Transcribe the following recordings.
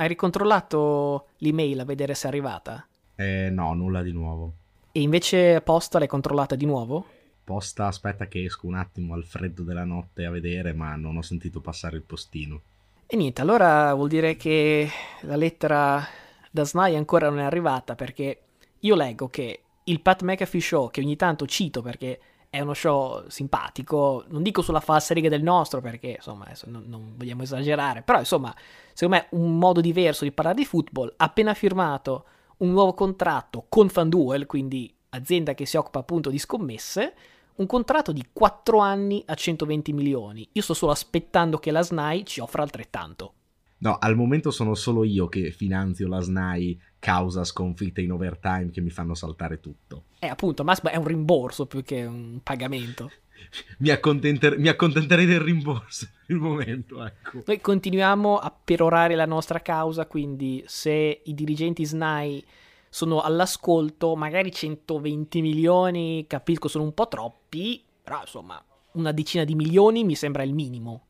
hai ricontrollato l'email a vedere se è arrivata? Eh, no, nulla di nuovo. E invece posta l'hai controllata di nuovo? Posta, aspetta che esco un attimo al freddo della notte a vedere, ma non ho sentito passare il postino. E niente, allora vuol dire che la lettera da SNAI ancora non è arrivata perché io leggo che il Pat McAfee Show, che ogni tanto cito perché è uno show simpatico, non dico sulla falsa riga del nostro perché insomma non, non, vogliamo esagerare, però insomma secondo me un modo diverso di parlare di football, appena firmato un nuovo contratto con FanDuel, quindi azienda che si occupa appunto di scommesse, un contratto di 4 anni a 120 milioni. Io sto solo aspettando che la SNAI ci offra altrettanto. No, al momento sono solo io che finanzio la SNAI causa sconfitte in overtime che mi fanno saltare tutto. Eh, appunto, ma è un rimborso più che un pagamento. mi, accontenter- mi, accontenterei del rimborso per il momento, ecco. Noi continuiamo a perorare la nostra causa, quindi se i dirigenti SNAI sono all'ascolto, magari 120 milioni, capisco, sono un po' troppi, però insomma, una decina di milioni mi sembra il minimo.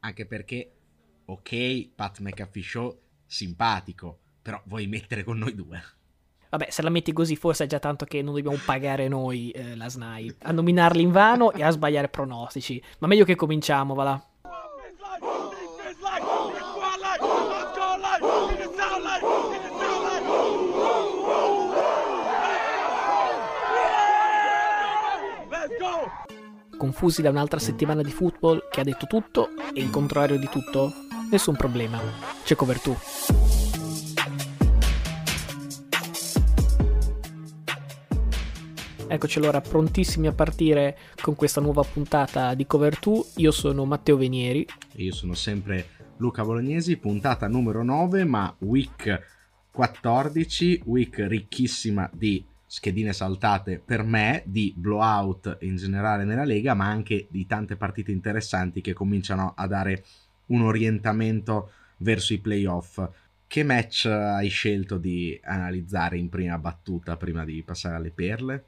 Anche perché ok, Pat McAfee Show, simpatico, però vuoi mettere con noi due. Vabbè, se la metti così forse è già tanto che non dobbiamo pagare noi eh, la SNAI a nominarli in vano e a sbagliare pronostici. Ma meglio che cominciamo, va là. Confusi da un'altra settimana di football che ha detto tutto e il contrario di tutto? Nessun problema, c'è cover 2. Eccoci allora prontissimi a partire con questa nuova puntata di Cover 2. Io sono Matteo Venieri. Io sono sempre Luca Bolognesi, puntata numero 9, ma week 14, week ricchissima di schedine saltate per me, di blowout in generale nella Lega, ma anche di tante partite interessanti che cominciano a dare un orientamento verso i playoff. Che match hai scelto di analizzare in prima battuta prima di passare alle perle?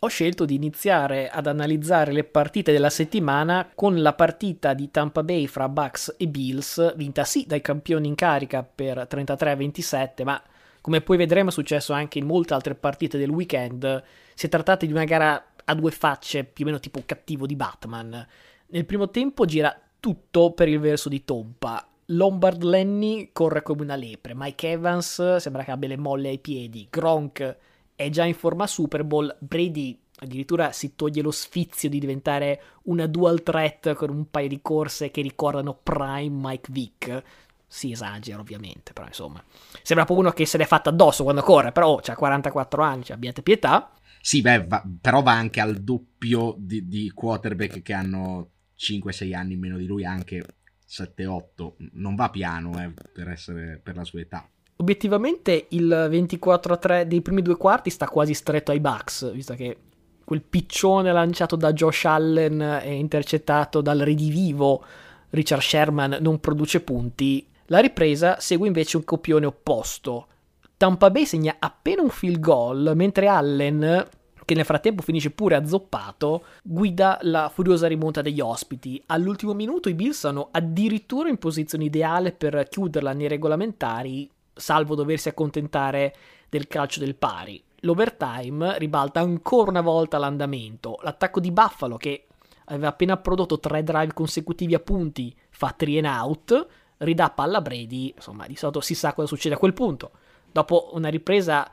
Ho scelto di iniziare ad analizzare le partite della settimana con la partita di Tampa Bay fra Bucks e Bills, vinta sì dai campioni in carica per 33 a 27, ma come poi vedremo è successo anche in molte altre partite del weekend. Si è trattato di una gara a due facce, più o meno tipo cattivo di Batman. Nel primo tempo gira tutto per il verso di Tompa. Lombard Lenny corre come una lepre, Mike Evans sembra che abbia le molle ai piedi, Gronk è già in forma Super Bowl, Brady addirittura si toglie lo sfizio di diventare una dual threat con un paio di corse che ricordano Prime Mike Vick. Si esagera ovviamente, però insomma, sembra proprio uno che se l'è fatta addosso quando corre, però oh, ha 44 anni, cioè, abbiate pietà. Sì, beh, va, però va anche al doppio di, di quarterback che hanno 5-6 anni meno di lui, anche 7-8, non va piano eh, per, essere, per la sua età. Obiettivamente il 24-3 dei primi due quarti sta quasi stretto ai Bucks, visto che quel piccione lanciato da Josh Allen e intercettato dal redivivo Richard Sherman non produce punti. La ripresa segue invece un copione opposto. Tampa Bay segna appena un field goal, mentre Allen che nel frattempo finisce pure azzoppato, guida la furiosa rimonta degli ospiti. All'ultimo minuto i Bills sono addirittura in posizione ideale per chiuderla nei regolamentari, salvo doversi accontentare del calcio del pari. L'overtime ribalta ancora una volta l'andamento. L'attacco di Buffalo, che aveva appena prodotto tre drive consecutivi a punti, fa three and out, ridà palla a Brady, insomma di solito si sa cosa succede a quel punto. Dopo una ripresa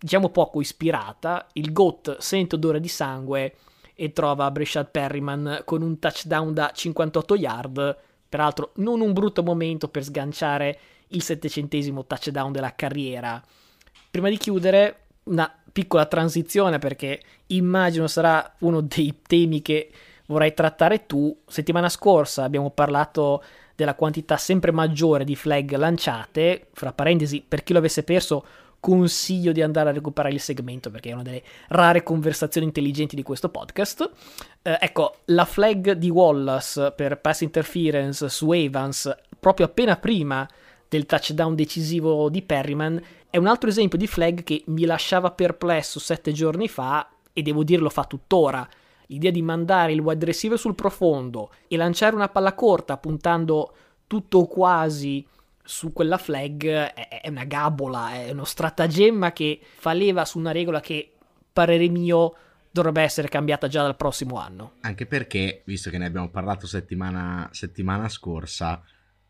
diciamo poco ispirata, il GOAT sente odore di sangue e trova Breshad Perryman con un touchdown da 58 yard, peraltro non un brutto momento per sganciare il settecentesimo touchdown della carriera. Prima di chiudere, una piccola transizione perché immagino sarà uno dei temi che vorrai trattare tu. Settimana scorsa abbiamo parlato della quantità sempre maggiore di flag lanciate, fra parentesi, per chi lo avesse perso, consiglio di andare a recuperare il segmento perché è una delle rare conversazioni intelligenti di questo podcast. Eh, ecco, la flag di Wallace per pass interference su Evans, proprio appena prima del touchdown decisivo di Perryman, è un altro esempio di flag che mi lasciava perplesso sette giorni fa e devo dirlo fa tuttora. L'idea di mandare il wide receiver sul profondo e lanciare una palla corta puntando tutto o quasi su quella flag è, una gabola, è uno stratagemma che fa leva su una regola che, parere mio, dovrebbe essere cambiata già dal prossimo anno. Anche perché, visto che ne abbiamo parlato settimana, settimana scorsa,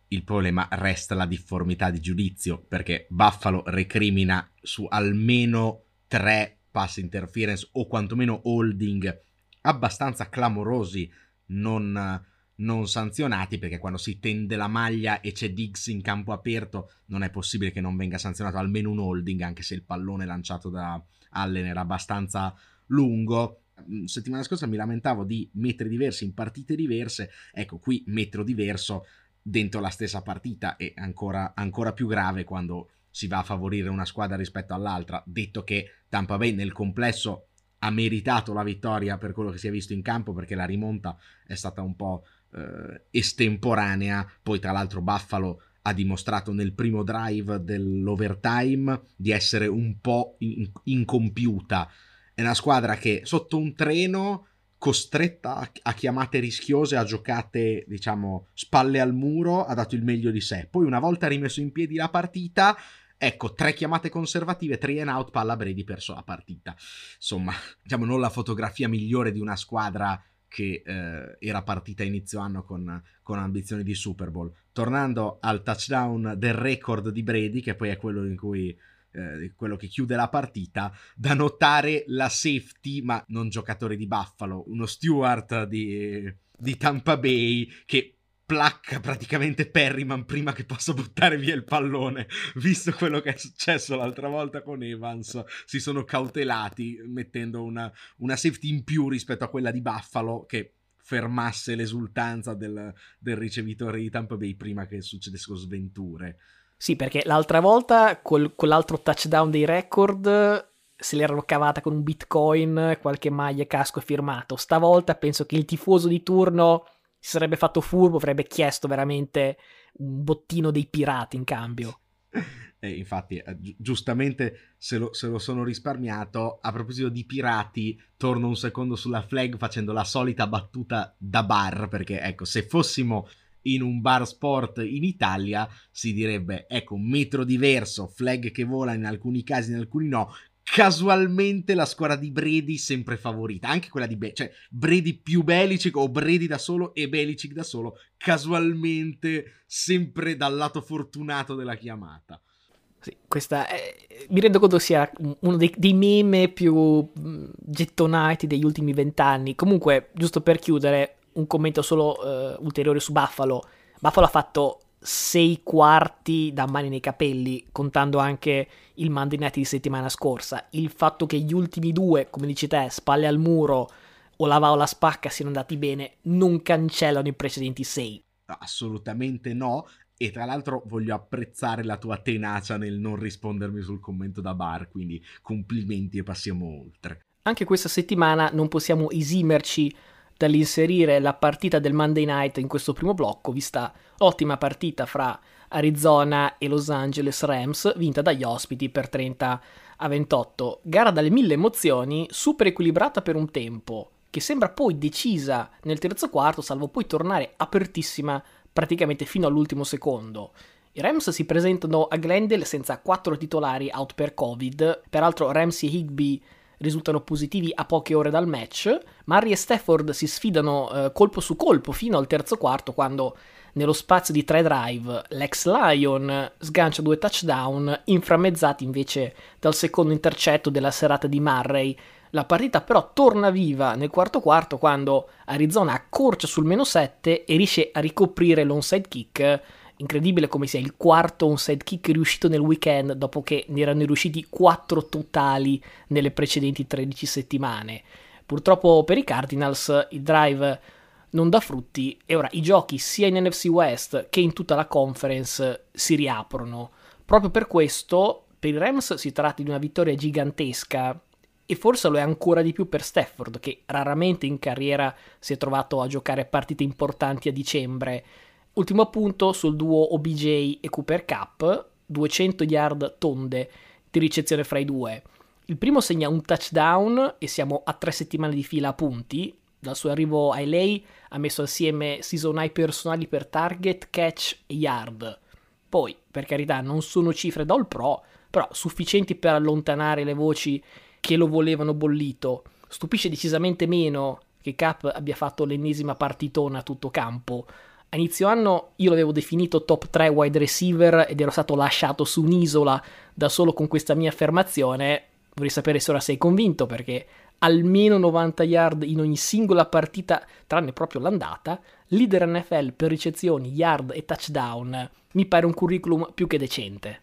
il problema resta la difformità di giudizio, perché Buffalo recrimina su almeno tre pass interference o quantomeno holding abbastanza clamorosi non, non sanzionati perché quando si tende la maglia e c'è Diggs in campo aperto non è possibile che non venga sanzionato almeno un holding anche se il pallone lanciato da Allen era abbastanza lungo. Mm, settimana scorsa mi lamentavo di metri diversi in partite diverse. Ecco qui metro diverso dentro la stessa partita è ancora, ancora più grave quando si va a favorire una squadra rispetto all'altra. Detto che Tampa Bay nel complesso ha meritato la vittoria per quello che si è visto in campo perché la rimonta è stata un po' eh, estemporanea. Poi, tra l'altro, Buffalo ha dimostrato nel primo drive dell'overtime di essere un po' in- incompiuta. È una squadra che sotto un treno costretta a chiamate rischiose, a giocate, diciamo, spalle al muro, ha dato il meglio di sé. Poi, una volta rimesso in piedi la partita, ecco, tre chiamate conservative, three and out, palla Brady perso la partita. Insomma, diciamo, non la fotografia migliore di una squadra che eh, era partita inizio anno con, con, ambizioni di Super Bowl. Tornando al touchdown del record di Brady, che poi è quello in cui eh, quello che chiude la partita, da notare la safety, ma non giocatore di Buffalo, uno steward di, di Tampa Bay che placca praticamente Perryman prima che possa buttare via il pallone. Visto quello che è successo l'altra volta con Evans, si sono cautelati mettendo una, una safety in più rispetto a quella di Buffalo che fermasse l'esultanza del, del ricevitore di Tampa Bay prima che succedessero sventure. Sì, perché l'altra volta col, con l'altro touchdown dei record se l'erano cavata con un bitcoin, qualche maglia, casco firmato. Stavolta penso che il tifoso di turno si sarebbe fatto furbo, avrebbe chiesto veramente un bottino dei pirati in cambio. Eh, infatti, eh, gi- giustamente se lo, se lo, sono risparmiato. A proposito di pirati, torno un secondo sulla flag facendo la solita battuta da bar, perché ecco, se fossimo in un bar sport in Italia si direbbe ecco un metro diverso, flag che vola in alcuni casi, in alcuni no, casualmente la squadra di Brady sempre favorita, anche quella di Be- cioè Brady più Belicic o Brady da solo e Belicic da solo, casualmente sempre dal lato fortunato della chiamata. Sì, questa è, mi rendo conto sia uno dei, dei meme più gettonati degli ultimi vent'anni. Comunque, giusto per chiudere, un commento solo uh, ulteriore su Buffalo. Buffalo ha fatto sei quarti da mani nei capelli, contando anche il Monday Night di settimana scorsa. Il fatto che gli ultimi due, come dici te, spalle al muro o la va o la spacca siano andati bene, non cancellano i precedenti sei. Assolutamente no. E tra l'altro voglio apprezzare la tua tenacia nel non rispondermi sul commento da bar, quindi complimenti e passiamo oltre. Anche questa settimana non possiamo esimerci dall'inserire la partita del Monday Night in questo primo blocco, vista l'ottima partita fra Arizona e Los Angeles Rams, vinta dagli ospiti per 30 a 28. Gara dalle mille emozioni, super equilibrata per un tempo, che sembra poi decisa nel terzo quarto, salvo poi tornare apertissima praticamente fino all'ultimo secondo. I Rams si presentano a Glendale senza quattro titolari out per Covid, peraltro Rams e Higby risultano positivi a poche ore dal match. Murray e Stafford si sfidano eh, colpo su colpo fino al terzo quarto quando nello spazio di tre drive l'ex Lion sgancia due touchdown inframmezzati invece dal secondo intercetto della serata di Murray. La partita però torna viva nel quarto quarto quando Arizona accorcia sul meno 7 e riesce a ricoprire l'onside kick incredibile come sia il quarto onside kick riuscito nel weekend dopo che ne erano riusciti 4 totali nelle precedenti 13 settimane. Purtroppo per i Cardinals il drive non dà frutti e ora i giochi sia in NFC West che in tutta la conference si riaprono. Proprio per questo per i Rams si tratta di una vittoria gigantesca e forse lo è ancora di più per Stafford che raramente in carriera si è trovato a giocare partite importanti a dicembre Ultimo appunto sul duo OBJ e Cooper Cup, 200 yard tonde di ricezione fra i due. Il primo segna un touchdown e siamo a tre settimane di fila a punti. Dal suo arrivo a LA ha messo assieme season high personali per target, catch e yard. Poi, per carità, non sono cifre da all pro, però sufficienti per allontanare le voci che lo volevano bollito. Stupisce decisamente meno che Cap abbia fatto l'ennesima partitona a tutto campo. A inizio anno io l'avevo definito top 3 wide receiver ed ero stato lasciato su un'isola da solo con questa mia affermazione. Vorrei sapere se ora sei convinto perché almeno 90 yard in ogni singola partita, tranne proprio l'andata, leader NFL per ricezioni, yard e touchdown. Mi pare un curriculum più che decente.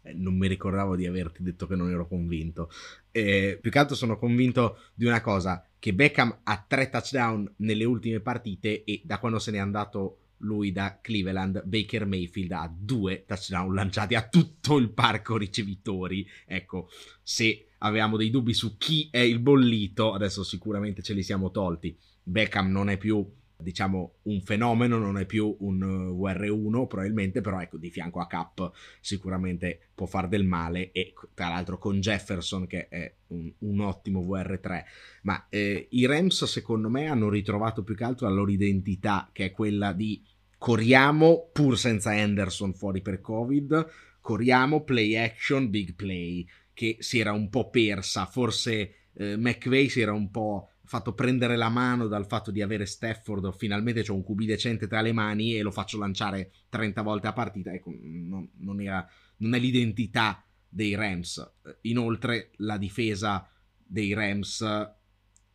Eh, non mi ricordavo di averti detto che non ero convinto. Eh, più che altro sono convinto di una cosa, che Beckham ha tre touchdown nelle ultime partite e da quando se n'è andato lui da Cleveland, Baker Mayfield ha due touchdown lanciati a tutto il parco ricevitori. Ecco, se avevamo dei dubbi su chi è il bollito, adesso sicuramente ce li siamo tolti. Beckham non è più diciamo un fenomeno, non è più un VR1 uh, probabilmente, però ecco di fianco a Cap sicuramente può far del male e tra l'altro con Jefferson che è un, un ottimo VR3, ma eh, i Rams secondo me hanno ritrovato più che altro la loro identità che è quella di corriamo pur senza Anderson fuori per Covid, corriamo play action, big play che si era un po' persa, forse eh, McVeigh si era un po' fatto prendere la mano dal fatto di avere Stafford, finalmente c'ho un QB decente tra le mani e lo faccio lanciare 30 volte a partita, ecco, non, non, era, non è l'identità dei Rams. Inoltre la difesa dei Rams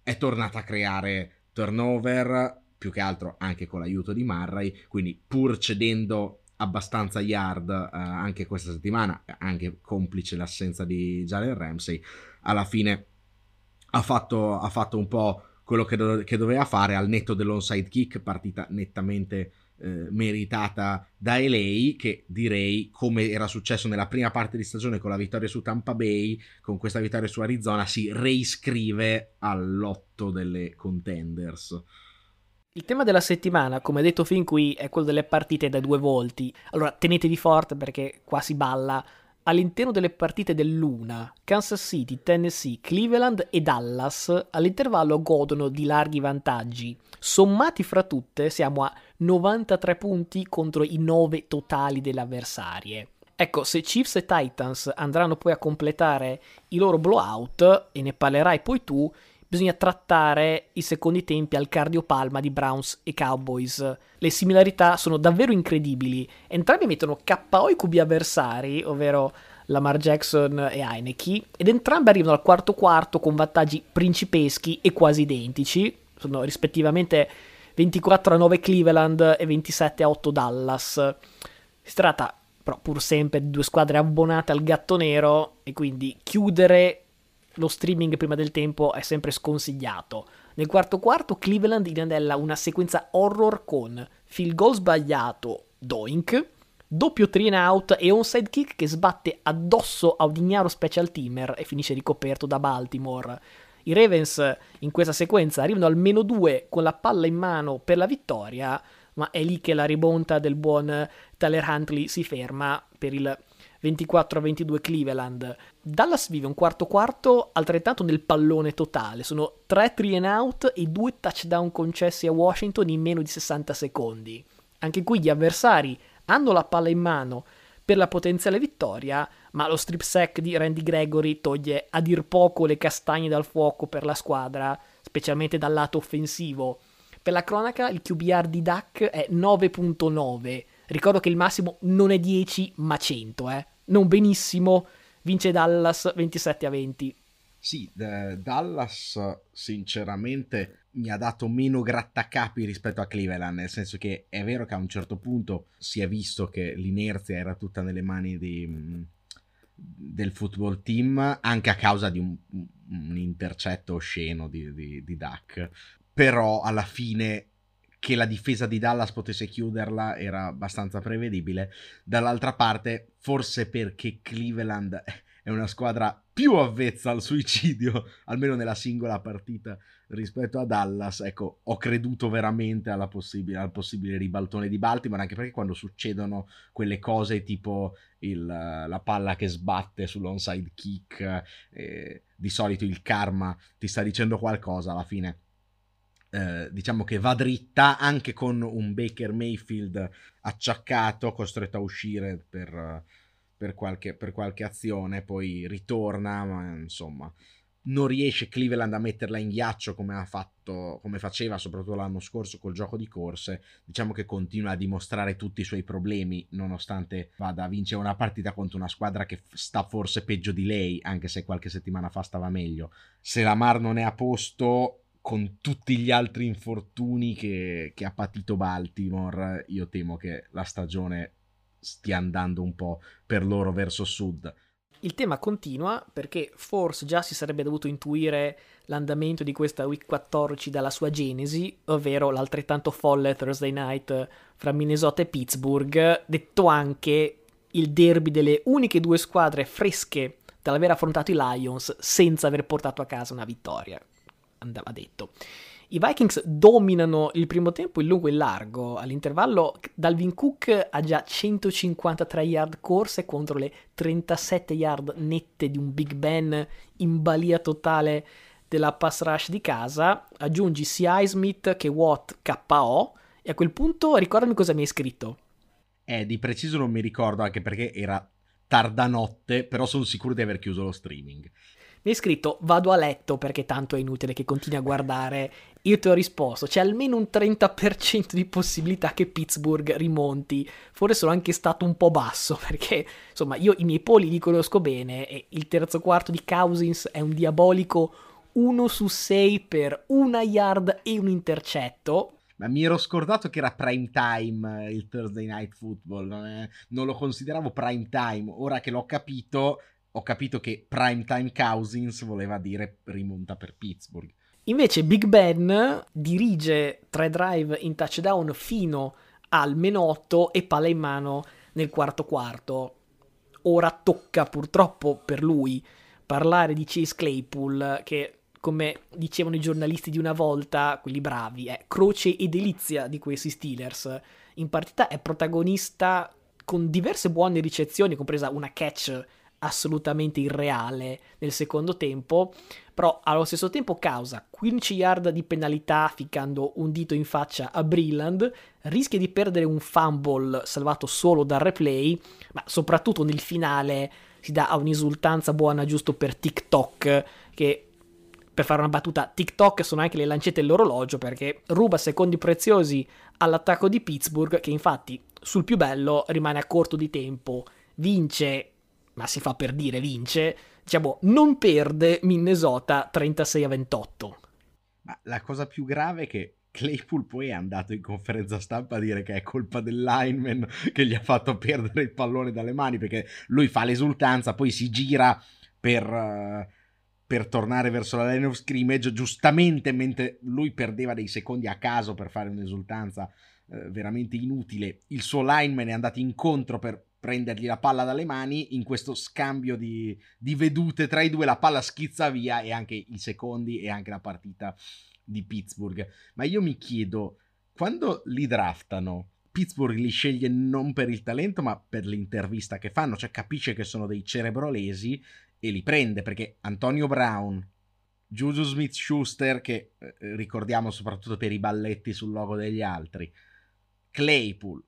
è tornata a creare turnover, più che altro anche con l'aiuto di Murray, quindi pur cedendo abbastanza yard eh, anche questa settimana, anche complice l'assenza di Jalen Ramsey, alla fine ha fatto, ha fatto un po' quello che, do- che, doveva fare al netto dell'onside kick, partita nettamente eh, meritata da LA, che direi, come era successo nella prima parte di stagione con la vittoria su Tampa Bay, con questa vittoria su Arizona, si reiscrive all'otto delle contenders. Il tema della settimana, come detto fin qui, è quello delle partite da due volti. Allora tenetevi forte perché qua si balla all'interno delle partite dell'una, Kansas City, Tennessee, Cleveland e Dallas all'intervallo godono di larghi vantaggi. Sommati fra tutte siamo a 93 punti contro i 9 totali delle avversarie. Ecco, se Chiefs e Titans andranno poi a completare i loro blowout, e ne parlerai poi tu, bisogna trattare i secondi tempi al cardiopalma di Browns e Cowboys. Le similarità sono davvero incredibili. Entrambi mettono KO i QB avversari, ovvero Lamar Jackson e Heineke, ed entrambi arrivano al quarto quarto con vantaggi principeschi e quasi identici. Sono rispettivamente 24 a 9 Cleveland e 27 a 8 Dallas. Si tratta però pur sempre di due squadre abbonate al gatto nero e quindi chiudere lo streaming prima del tempo è sempre sconsigliato. Nel quarto quarto Cleveland inanella una sequenza horror con field goal sbagliato, doink, doppio three out e onside kick che sbatte addosso a un ignaro special teamer e finisce ricoperto da Baltimore. I Ravens in questa sequenza arrivano al meno 2 con la palla in mano per la vittoria, ma è lì che la ribonta del buon Tyler Huntley si ferma per il 24 a 22 Cleveland. Dallas vive un quarto quarto altrettanto nel pallone totale, sono 3 three and out e 2 touchdown concessi a Washington in meno di 60 secondi. Anche qui gli avversari hanno la palla in mano per la potenziale vittoria, ma lo strip sack di Randy Gregory toglie a dir poco le castagne dal fuoco per la squadra, specialmente dal lato offensivo. Per la cronaca il QBR di Duck è 9.9 Ricordo che il massimo non è 10, ma 100, eh. Non benissimo, vince Dallas 27 a 20. Sì, Dallas sinceramente mi ha dato meno grattacapi rispetto a Cleveland, nel senso che è vero che a un certo punto si è visto che l'inerzia era tutta nelle mani di, del football team, anche a causa di un, un intercetto osceno di, di, di Duck. Però alla fine che la difesa di Dallas potesse chiuderla era abbastanza prevedibile. Dall'altra parte, forse perché Cleveland è una squadra più avvezza al suicidio, almeno nella singola partita rispetto a Dallas, ecco, ho creduto veramente possibile, al possibile ribaltone di Baltimore, anche perché quando succedono quelle cose tipo il, la palla che sbatte sull'onside kick, eh, di solito il karma ti sta dicendo qualcosa alla fine eh, diciamo che va dritta anche con un Baker Mayfield acciaccato, costretto a uscire per, per, qualche, per qualche azione, poi ritorna, ma insomma non riesce Cleveland a metterla in ghiaccio come fatto, come faceva soprattutto l'anno scorso col gioco di corse, diciamo che continua a dimostrare tutti i suoi problemi, nonostante vada a vincere una partita contro una squadra che sta forse peggio di lei, anche se qualche settimana fa stava meglio. Se la Mar non è a posto, con tutti gli altri infortuni che, che ha patito Baltimore, io temo che la stagione stia andando un po' per loro verso sud il tema continua perché forse già si sarebbe dovuto intuire l'andamento di questa week 14 dalla sua genesi, ovvero l'altrettanto folle Thursday night fra Minnesota e Pittsburgh, detto anche il derby delle uniche due squadre fresche dall'aver affrontato i Lions senza aver portato a casa una vittoria. Andava detto. I Vikings dominano il primo tempo in lungo e in largo. All'intervallo Dalvin Cook ha già 153 yard corse contro le 37 yard nette di un Big Ben in balia totale della pass rush di casa. Aggiungi sia Smith che Watt KO e a quel punto ricordami cosa mi hai scritto. Eh, di preciso non mi ricordo anche perché era tarda notte, però sono sicuro di aver chiuso lo streaming. Mi hai scritto vado a letto perché tanto è inutile che continui a guardare. Io ti ho risposto c'è almeno un 30% di possibilità che Pittsburgh rimonti. Forse sono anche stato un po' basso perché insomma io i miei poli li conosco bene e il terzo quarto di Cousins è un diabolico 1 su 6 per una yard e un intercetto. Ma mi ero scordato che era prime time eh, il Thursday Night Football, non, è, non lo consideravo prime time. Ora che l'ho capito, ho capito che primetime Cousins voleva dire rimonta per Pittsburgh. Invece Big Ben dirige tre drive in touchdown fino al meno 8 e palla in mano nel quarto quarto. Ora tocca purtroppo per lui parlare di Chase Claypool che come dicevano i giornalisti di una volta, quelli bravi, è croce e delizia di questi Steelers. In partita è protagonista con diverse buone ricezioni, compresa una catch assolutamente irreale nel secondo tempo, però allo stesso tempo causa 15 yard di penalità ficcando un dito in faccia a Brilland, rischia di perdere un fumble salvato solo dal replay, ma soprattutto nel finale si dà a un'esultanza buona giusto per TikTok che per fare una battuta, TikTok sono anche le lancette dell'orologio perché ruba secondi preziosi all'attacco di Pittsburgh che infatti sul più bello rimane a corto di tempo, vince ma si fa per dire vince, diciamo, non perde Minnesota 36 a 28. Ma la cosa più grave è che Claypool poi è andato in conferenza stampa a dire che è colpa del lineman che gli ha fatto perdere il pallone dalle mani perché lui fa l'esultanza, poi si gira per, uh, per tornare verso la line of scrimmage, giustamente mentre lui perdeva dei secondi a caso per fare un'esultanza uh, veramente inutile, il suo lineman è andato incontro per prendergli la palla dalle mani in questo scambio di, di, vedute tra i due la palla schizza via e anche i secondi e anche la partita di Pittsburgh. Ma io mi chiedo quando li draftano Pittsburgh li sceglie non per il talento ma per l'intervista che fanno cioè capisce che sono dei cerebrolesi e li prende perché Antonio Brown Juju Smith Schuster che eh, ricordiamo soprattutto per i balletti sul logo degli altri Claypool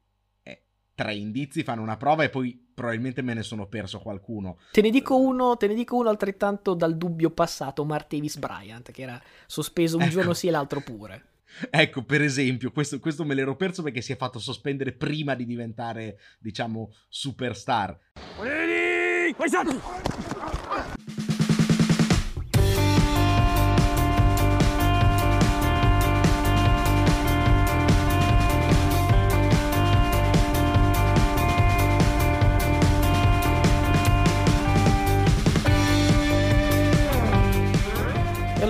tre indizi, fanno una prova e poi probabilmente me ne sono perso qualcuno. Te ne dico uno, te ne dico uno altrettanto dal dubbio passato, Martavis Bryant, che era sospeso un ecco. giorno sì e l'altro pure. Ecco, per esempio, questo, questo, me l'ero perso perché si è fatto sospendere prima di diventare, diciamo, superstar. Ready?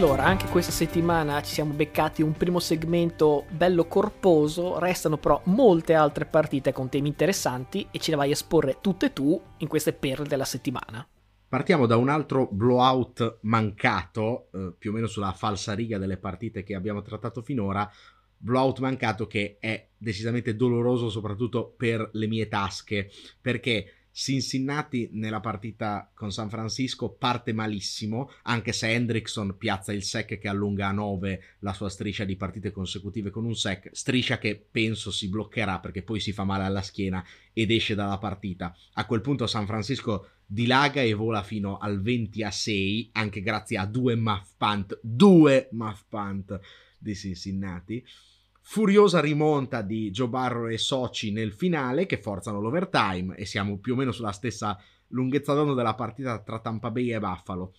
Allora, anche questa settimana ci siamo beccati un primo segmento bello corposo, restano però molte altre partite con temi interessanti e ce le vai a esporre tutte tu in queste perle della settimana. Partiamo da un altro blowout mancato, eh, più o meno sulla falsa riga delle partite che abbiamo trattato finora, blowout mancato che è decisamente doloroso soprattutto per le mie tasche, perché Cincinnati nella partita con San Francisco parte malissimo, anche se Hendrickson piazza il sec che allunga a 9 la sua striscia di partite consecutive con un sec, striscia che penso si bloccherà perché poi si fa male alla schiena ed esce dalla partita. A quel punto San Francisco dilaga e vola fino al 20 a 6, anche grazie a due muff punt, due muff punt di Cincinnati furiosa rimonta di Joe Barrow e Soci nel finale che forzano l'overtime e siamo più o meno sulla stessa lunghezza d'onda della partita tra Tampa Bay e Buffalo.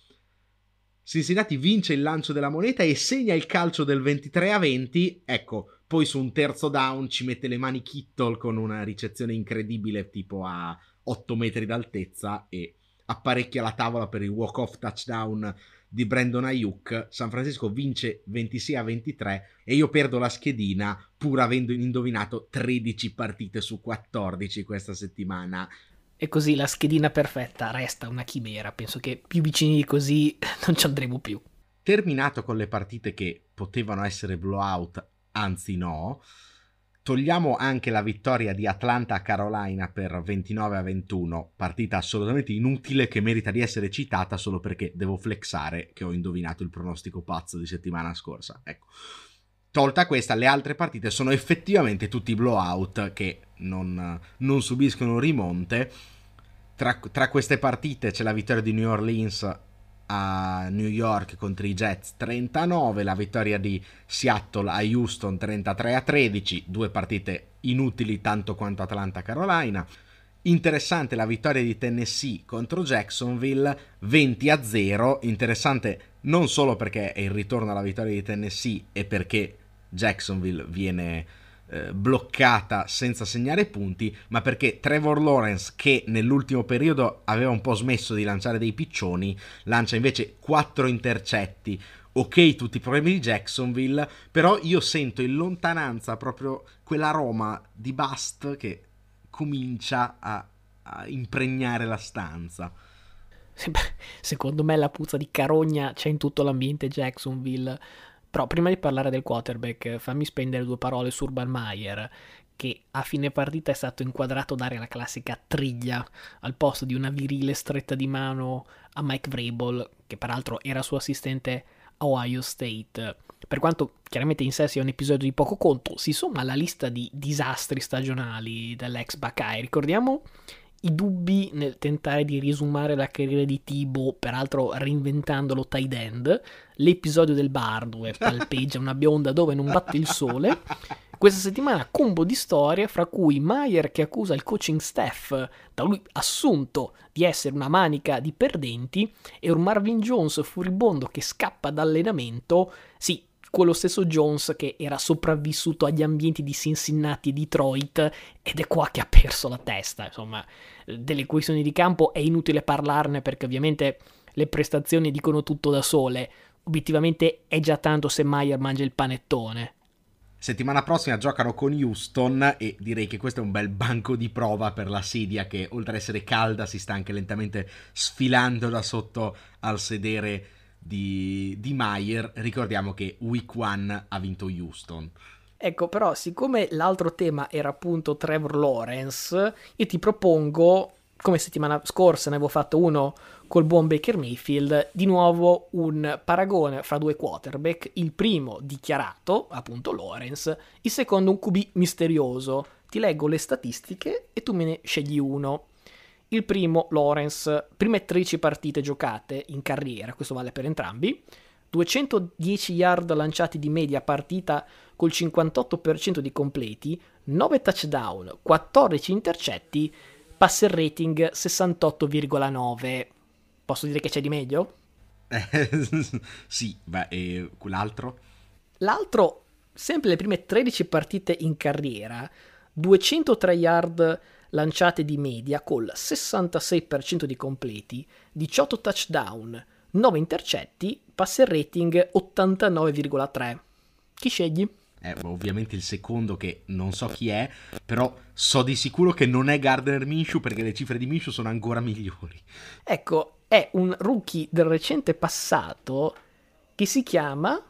Cincinnati vince il lancio della moneta e segna il calcio del 23 a 20. Ecco, poi su un terzo down ci mette le mani Kittle con una ricezione incredibile tipo a 8 metri d'altezza e apparecchia la tavola per il walk-off touchdown di Brandon Ayuk, San Francisco vince 26 a 23 e io perdo la schedina pur avendo indovinato 13 partite su 14 questa settimana. E così la schedina perfetta resta una chimera, penso che più vicini di così non ci andremo più. Terminato con le partite che potevano essere blowout, anzi no, Togliamo anche la vittoria di Atlanta a Carolina per 29 a 21, partita assolutamente inutile che merita di essere citata solo perché devo flexare che ho indovinato il pronostico pazzo di settimana scorsa. Ecco. Tolta questa, le altre partite sono effettivamente tutti blowout che non, non subiscono rimonte. Tra, tra queste partite c'è la vittoria di New Orleans a New York contro i Jets 39, la vittoria di Seattle a Houston 33 a 13, due partite inutili tanto quanto Atlanta-Carolina. Interessante la vittoria di Tennessee contro Jacksonville 20 a 0, interessante non solo perché è il ritorno alla vittoria di Tennessee e perché Jacksonville viene eh, bloccata senza segnare punti, ma perché Trevor Lawrence, che nell'ultimo periodo aveva un po' smesso di lanciare dei piccioni, lancia invece 4 intercetti. Ok, tutti i problemi di Jacksonville, però io sento in lontananza proprio quell'aroma di Bust che comincia a, a impregnare la stanza. Secondo me la puzza di carogna c'è in tutto l'ambiente Jacksonville però prima di parlare del quarterback, fammi spendere due parole su Urban Meyer, che a fine partita è stato inquadrato dare la classica triglia al posto di una virile stretta di mano a Mike Vrabel, che peraltro era suo assistente a Ohio State. Per quanto chiaramente in sé sia un episodio di poco conto, si somma alla lista di disastri stagionali dell'ex Buckeye. Ricordiamo i dubbi nel tentare di riesumare la carriera di Tibo, peraltro reinventandolo tight end, l'episodio del bar dove palpeggia una bionda dove non batte il sole. Questa settimana combo di storie, fra cui Mayer che accusa il coaching staff, da lui assunto di essere una manica di perdenti, e un Marvin Jones furibondo che scappa dall'allenamento, sì, quello stesso Jones che era sopravvissuto agli ambienti di Cincinnati e Detroit ed è qua che ha perso la testa. Insomma, delle questioni di campo è inutile parlarne perché ovviamente le prestazioni dicono tutto da sole. Obiettivamente è già tanto se Meyer mangia il panettone. Settimana prossima giocano con Houston e direi che questo è un bel banco di prova per la sedia che oltre ad essere calda si sta anche lentamente sfilando da sotto al sedere di, di Meyer, ricordiamo che Week 1 ha vinto Houston. Ecco, però, siccome l'altro tema era appunto Trevor Lawrence, io ti propongo, come settimana scorsa ne avevo fatto uno col buon Baker Mayfield, di nuovo un paragone fra due quarterback, il primo dichiarato, appunto Lawrence, il secondo un QB misterioso. Ti leggo le statistiche e tu me ne scegli uno. Il primo, Lawrence, prime 13 partite giocate in carriera, questo vale per entrambi, 210 yard lanciati di media partita col 58% di completi, 9 touchdown, 14 intercetti, passer rating 68,9. Posso dire che c'è di meglio? sì, beh, e quell'altro? L'altro, sempre le prime 13 partite in carriera, 203 yard lanciate di media col 66% di completi, 18 touchdown, 9 intercetti, passer rating 89,3. Chi scegli? Eh, ovviamente il secondo che non so chi è, però so di sicuro che non è Gardner Minshew perché le cifre di Minshew sono ancora migliori. Ecco, è un rookie del recente passato che si chiama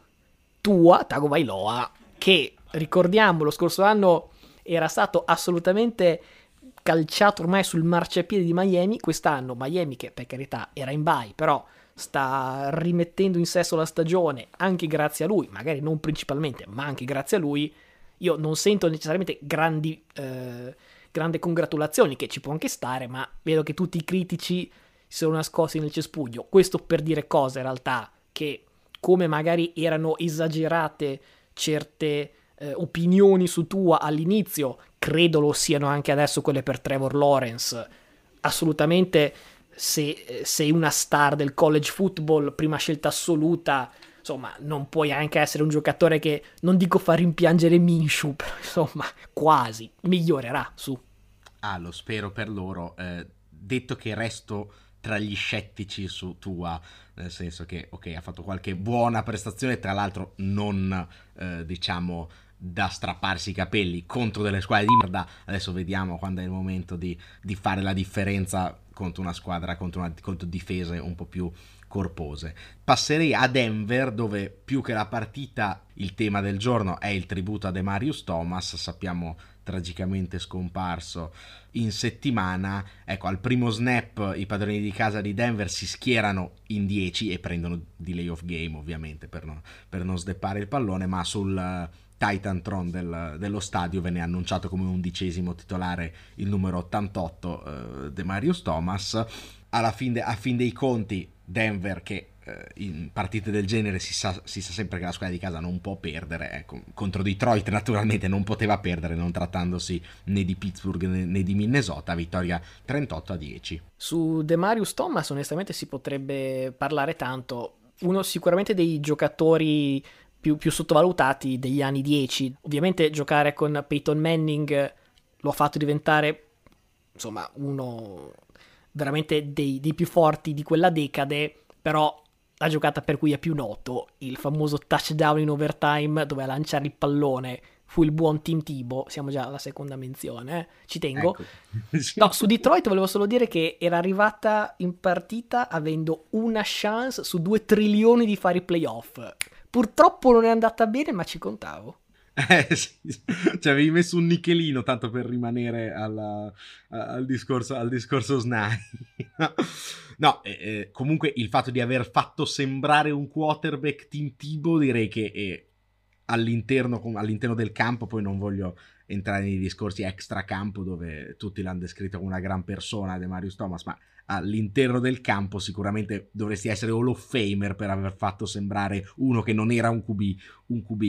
Tua Tagovailoa, che ricordiamo lo scorso anno era stato assolutamente calciato ormai sul marciapiede di Miami. Quest'anno Miami, che per carità era in bye, però sta rimettendo in sesso la stagione anche grazie a lui, magari non principalmente, ma anche grazie a lui. Io non sento necessariamente grandi, eh, grandi congratulazioni, che ci può anche stare, ma vedo che tutti i critici si sono nascosti nel cespuglio. Questo per dire cose in realtà che, come magari erano esagerate certe eh, opinioni su Tua all'inizio, credo lo siano anche adesso quelle per Trevor Lawrence. Assolutamente, se sei una star del college football, prima scelta assoluta, insomma, non puoi anche essere un giocatore che non dico fa rimpiangere Minshew, però insomma, quasi migliorerà su. Ah, lo spero per loro. Eh, detto che resto tra gli scettici su Tua, nel senso che, ok, ha fatto qualche buona prestazione, tra l'altro non, eh, diciamo, da strapparsi i capelli contro delle squadre di merda. Adesso vediamo quando è il momento di, di fare la differenza contro una squadra, contro, una, contro difese un po' più corpose. Passerei a Denver dove più che la partita il tema del giorno è il tributo a Demarius Thomas, sappiamo tragicamente scomparso in settimana. Ecco, al primo snap i padroni di casa di Denver si schierano in 10 e prendono delay of game ovviamente per non, per non sdeppare il pallone, ma sul Titantron del, dello stadio venne annunciato come undicesimo titolare il numero 88 eh, De Marius Thomas. Alla fin de, a fin dei conti Denver che eh, in partite del genere si sa, si sa, sempre che la squadra di casa non può perdere, ecco, contro Detroit naturalmente non poteva perdere non trattandosi né di Pittsburgh né, né di Minnesota, vittoria 38 a 10. Su De Marius Thomas onestamente si potrebbe parlare tanto, uno sicuramente dei giocatori più, più sottovalutati degli anni 10. Ovviamente giocare con Peyton Manning lo ha fatto diventare insomma uno veramente dei, dei, più forti di quella decade, però la giocata per cui è più noto, il famoso touchdown in overtime dove a lanciare il pallone fu il buon Tim Tibo, siamo già alla seconda menzione, eh? ci tengo. Ecco. No, su Detroit volevo solo dire che era arrivata in partita avendo una chance su due trilioni di fare i playoff. Purtroppo non è andata bene, ma ci contavo. Eh sì, ci avevi messo un nichelino tanto per rimanere alla, al, discorso, al discorso SNAI. no, eh, comunque il fatto di aver fatto sembrare un quarterback Team Tibo direi che eh, all'interno, all'interno del campo, poi non voglio entrare nei discorsi extra campo dove tutti l'hanno descritto come una gran persona, De Marius Thomas, ma all'interno del campo sicuramente dovresti essere Hall of Famer per aver fatto sembrare uno che non era un QB, un QB.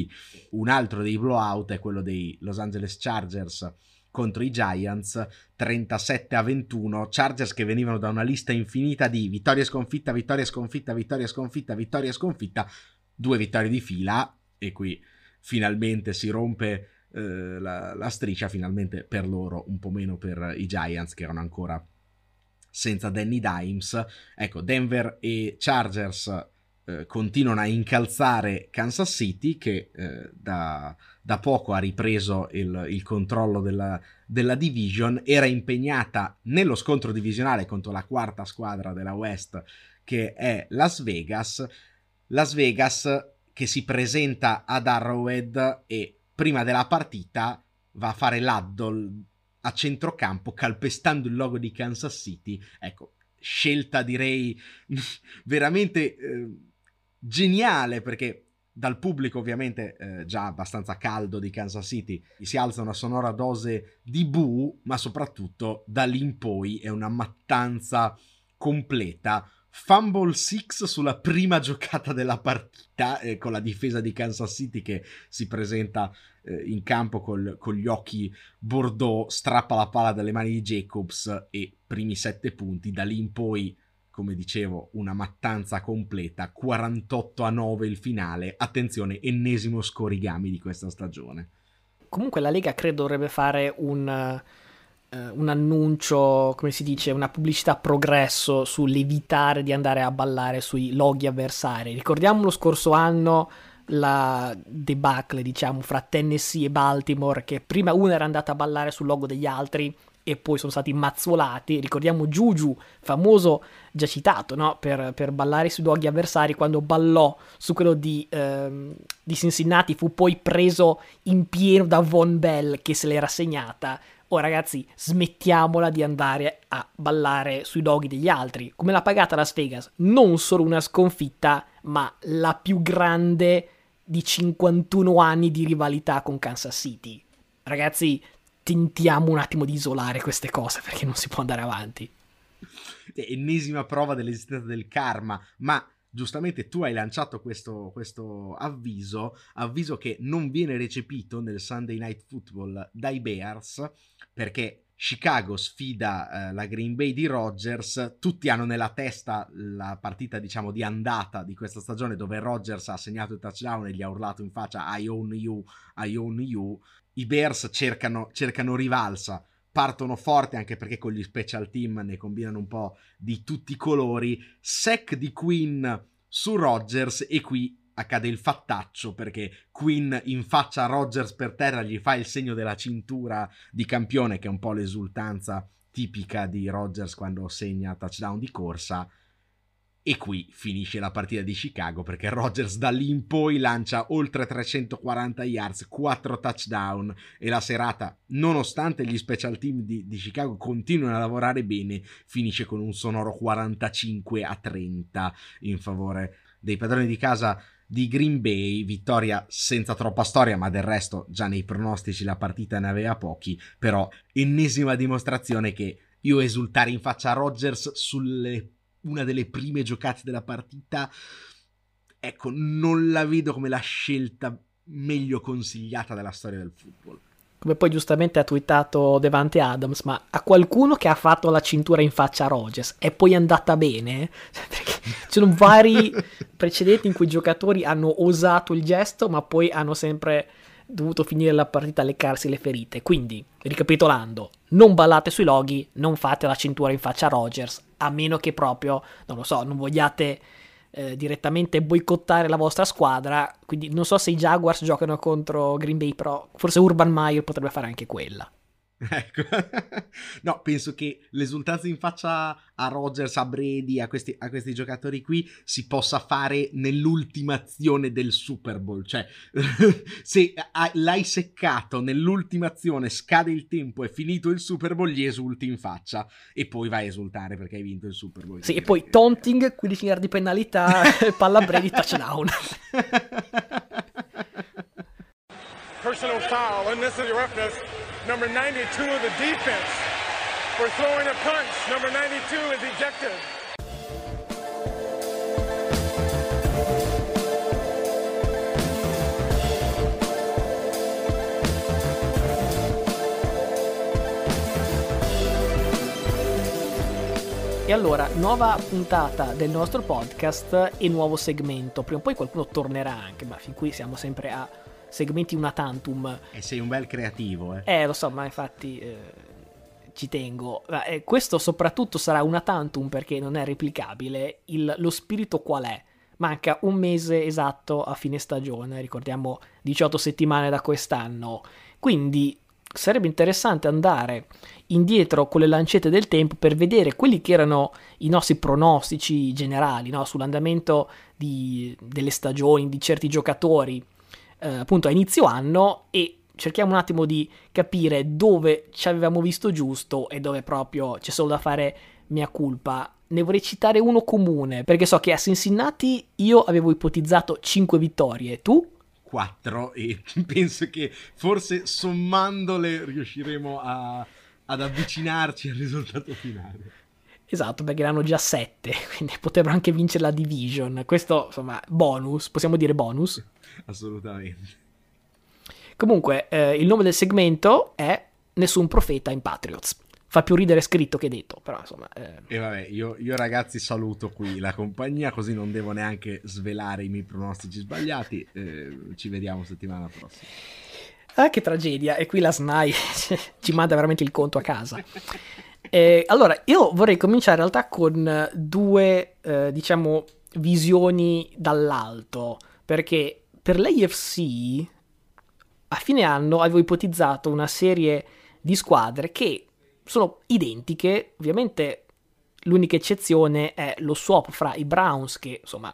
Un altro dei blowout è quello dei Los Angeles Chargers contro i Giants 37 a 21 Chargers che venivano da una lista infinita di vittoria sconfitta vittoria sconfitta vittoria sconfitta vittoria sconfitta due vittorie di fila e qui finalmente si rompe eh, la, la striscia finalmente per loro un po' meno per i Giants che erano ancora senza Danny Dimes. Ecco, Denver e Chargers eh, continuano a incalzare Kansas City che eh, da, da, poco ha ripreso il, il controllo della, della, division, era impegnata nello scontro divisionale contro la quarta squadra della West che è Las Vegas. Las Vegas che si presenta ad Arrowhead e prima della partita va a fare l'addle a centrocampo calpestando il logo di Kansas City. Ecco, scelta direi veramente eh, geniale perché dal pubblico ovviamente eh, già abbastanza caldo di Kansas City si alza una sonora dose di bu, ma soprattutto da lì in poi è una mattanza completa Fumble 6 sulla prima giocata della partita eh, con la difesa di Kansas City che si presenta eh, in campo col, con gli occhi bordeaux, strappa la palla dalle mani di Jacobs e primi 7 punti. Da lì in poi, come dicevo, una mattanza completa, 48 a 9 il finale. Attenzione, ennesimo scorigami di questa stagione. Comunque la Lega credo dovrebbe fare un eh, un annuncio, come si dice, una pubblicità progresso sull'evitare di andare a ballare sui loghi avversari. Ricordiamo lo scorso anno la debacle, diciamo, fra Tennessee e Baltimore, che prima una era andata a ballare sul logo degli altri e poi sono stati mazzolati. Ricordiamo Juju, famoso, già citato, no? per, per, ballare sui luoghi avversari, quando ballò su quello di, ehm, di, Cincinnati fu poi preso in pieno da Von Bell che se l'era segnata. Oh ragazzi, smettiamola di andare a ballare sui loghi degli altri. Come l'ha pagata Las Vegas? Non solo una sconfitta, ma la più grande di 51 anni di rivalità con Kansas City. Ragazzi, tentiamo un attimo di isolare queste cose perché non si può andare avanti. Ennesima prova dell'esistenza del karma, ma giustamente tu hai lanciato questo, questo, avviso, avviso che non viene recepito nel Sunday Night Football dai Bears, perché Chicago sfida eh, la Green Bay di Rodgers, tutti hanno nella testa la partita diciamo di andata di questa stagione dove Rodgers ha segnato il touchdown e gli ha urlato in faccia I own you, I own you. I Bears cercano, cercano rivalsa, partono forte anche perché con gli special team ne combinano un po' di tutti i colori. Sec di Queen su Rodgers e qui accade il fattaccio perché Queen in faccia a Rodgers per terra gli fa il segno della cintura di campione che è un po' l'esultanza tipica di Rodgers quando segna touchdown di corsa. E qui finisce la partita di Chicago perché Rodgers da lì in poi lancia oltre 340 yards, 4 touchdown e la serata, nonostante gli special team di, di Chicago continuino a lavorare bene, finisce con un sonoro 45 a 30 in favore dei padroni di casa di Green Bay, vittoria senza troppa storia, ma del resto già nei pronostici la partita ne aveva pochi, però ennesima dimostrazione che io esultare in faccia a Rodgers sulle una delle prime giocate della partita, ecco, non la vedo come la scelta meglio consigliata della storia del football. Come poi giustamente ha twittato Devante Adams, ma a qualcuno che ha fatto la cintura in faccia a Rogers è poi andata bene? Perché ci sono vari precedenti in cui i giocatori hanno osato il gesto, ma poi hanno sempre dovuto finire la partita a leccarsi le ferite. Quindi, ricapitolando, non ballate sui loghi, non fate la cintura in faccia a Rogers, a meno che proprio, non lo so, non vogliate eh, direttamente boicottare la vostra squadra. Quindi non so se i Jaguars giocano contro Green Bay, però forse Urban Meyer potrebbe fare anche quella. Ecco, no, penso che l'esultanza in faccia a Rogers, a Brady, a questi, a questi giocatori qui si possa fare nell'ultima azione del Super Bowl. Cioè, se l'hai seccato nell'ultima azione, scade il tempo, è finito il Super Bowl, gli esulti in faccia e poi vai a esultare perché hai vinto il Super Bowl. Sì, e poi taunting, 15 yard di penalità, palla Brady, touchdown. Personal foul, unnecessary roughness. Number 92 of the defense. For throwing a punch, number 92 is ejected. E allora, nuova puntata del nostro podcast e nuovo segmento. Prima o poi qualcuno tornerà anche, ma fin qui siamo sempre a segmenti una tantum. E sei un bel creativo, eh. Eh, lo so, ma infatti eh, ci tengo. Eh, questo soprattutto sarà una tantum perché non è replicabile. Il, lo spirito qual è? Manca un mese esatto a fine stagione, ricordiamo 18 settimane da quest'anno. Quindi sarebbe interessante andare indietro con le lancette del tempo per vedere quelli che erano i nostri pronostici generali no? sull'andamento di, delle stagioni di certi giocatori eh, appunto a inizio anno e cerchiamo un attimo di capire dove ci avevamo visto giusto e dove proprio c'è solo da fare mia colpa. Ne vorrei citare uno comune, perché so che a Cincinnati io avevo ipotizzato 5 vittorie, tu? 4 e penso che forse sommandole riusciremo a, ad avvicinarci al risultato finale. Esatto, perché erano già 7, quindi potrebbero anche vincere la division. Questo, insomma, bonus, possiamo dire bonus? Assolutamente. Comunque, eh, il nome del segmento è Nessun profeta in Patriots. Fa più ridere scritto che detto, però insomma... Eh. E vabbè, io, io, ragazzi saluto qui la compagnia, così non devo neanche svelare i miei pronostici sbagliati. Eh, ci vediamo settimana prossima. Ah, che tragedia! E qui la SNAI ci manda veramente il conto a casa. Eh, allora, io vorrei cominciare in realtà con due, eh, diciamo, visioni dall'alto, perché per l'AFC a fine anno avevo ipotizzato una serie di squadre che sono identiche, ovviamente l'unica eccezione è lo swap fra i Browns che insomma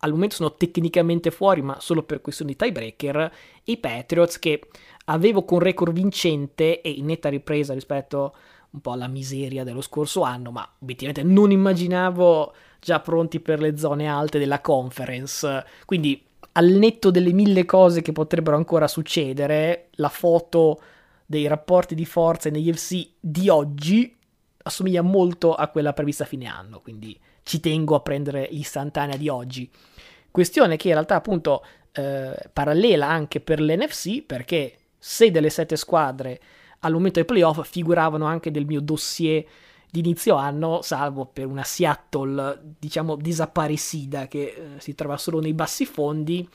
al momento sono tecnicamente fuori, ma solo per questioni di tiebreaker, e i Patriots che avevo con record vincente e in netta ripresa rispetto un po' alla miseria dello scorso anno, ma obiettivamente non immaginavo già pronti per le zone alte della conference. Quindi al netto delle mille cose che potrebbero ancora succedere, la foto dei rapporti di forza negli FC di oggi assomiglia molto a quella prevista a fine anno, quindi ci tengo a prendere l'istantanea di oggi. Questione che in realtà appunto eh, parallela anche per l'NFC perché sei delle sette squadre al momento dei playoff figuravano anche del mio dossier di inizio anno, salvo per una Seattle, diciamo, desaparecida che eh, si trova solo nei bassi fondi,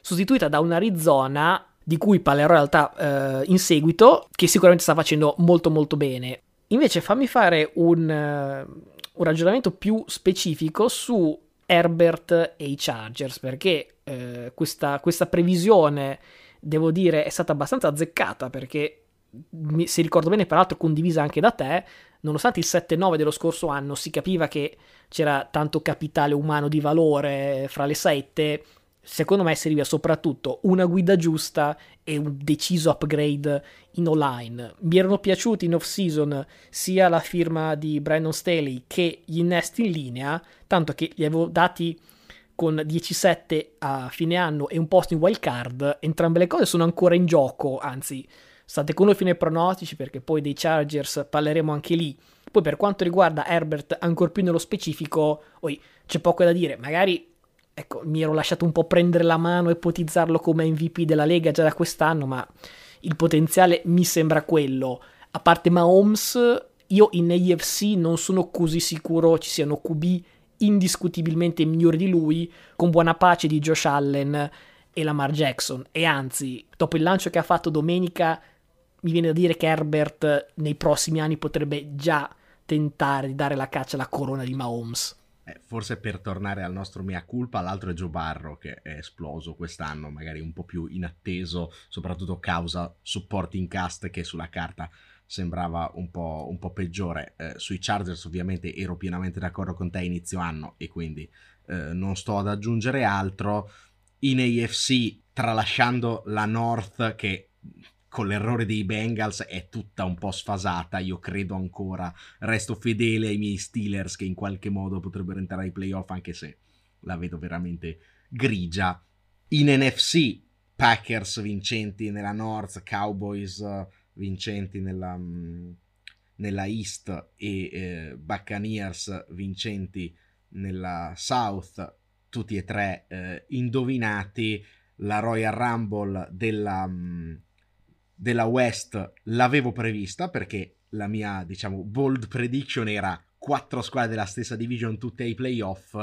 sostituita da un Arizona di cui parlerò in realtà eh, in seguito, che sicuramente sta facendo molto molto bene. Invece fammi fare un, uh, un ragionamento più specifico su Herbert e i Chargers, perché eh, questa, questa previsione, devo dire, è stata abbastanza azzeccata, perché se ricordo bene, peraltro condivisa anche da te, nonostante il 7-9 dello scorso anno si capiva che c'era tanto capitale umano di valore fra le sette, secondo me serviva soprattutto una guida giusta e un deciso upgrade in online. Mi erano piaciuti in off-season sia la firma di Brandon Staley che gli innesti in linea, tanto che li avevo dati con 10-7 a fine anno e un posto in wild card, entrambe le cose sono ancora in gioco, anzi state con noi fino ai pronostici perché poi dei Chargers parleremo anche lì. Poi per quanto riguarda Herbert, ancora più nello specifico, oi, c'è poco da dire, magari ecco, mi ero lasciato un po' prendere la mano e ipotizzarlo come MVP della Lega già da quest'anno, ma il potenziale mi sembra quello. A parte Mahomes, io in AFC non sono così sicuro ci siano QB indiscutibilmente migliori di lui, con buona pace di Josh Allen e Lamar Jackson. E anzi, dopo il lancio che ha fatto domenica, mi viene da dire che Herbert nei prossimi anni potrebbe già tentare di dare la caccia alla corona di Mahomes. Eh, forse per tornare al nostro mea culpa, l'altro è Joe Barro che è esploso quest'anno, magari un po' più inatteso, soprattutto causa supporting cast che sulla carta sembrava un po', un po peggiore. Eh, sui Chargers ovviamente ero pienamente d'accordo con te inizio anno e quindi eh, non sto ad aggiungere altro. In AFC, tralasciando la North che con l'errore dei Bengals è tutta un po' sfasata. Io credo ancora, resto fedele ai miei Steelers che in qualche modo potrebbero entrare ai playoff, anche se la vedo veramente grigia. In NFC, Packers vincenti nella North, Cowboys eh, vincenti nella, mm, nella East e eh, Buccaneers vincenti nella South, tutti e tre eh, indovinati. La Royal Rumble della mm, della West l'avevo prevista perché la mia, diciamo, bold prediction era quattro squadre della stessa division tutte ai playoff.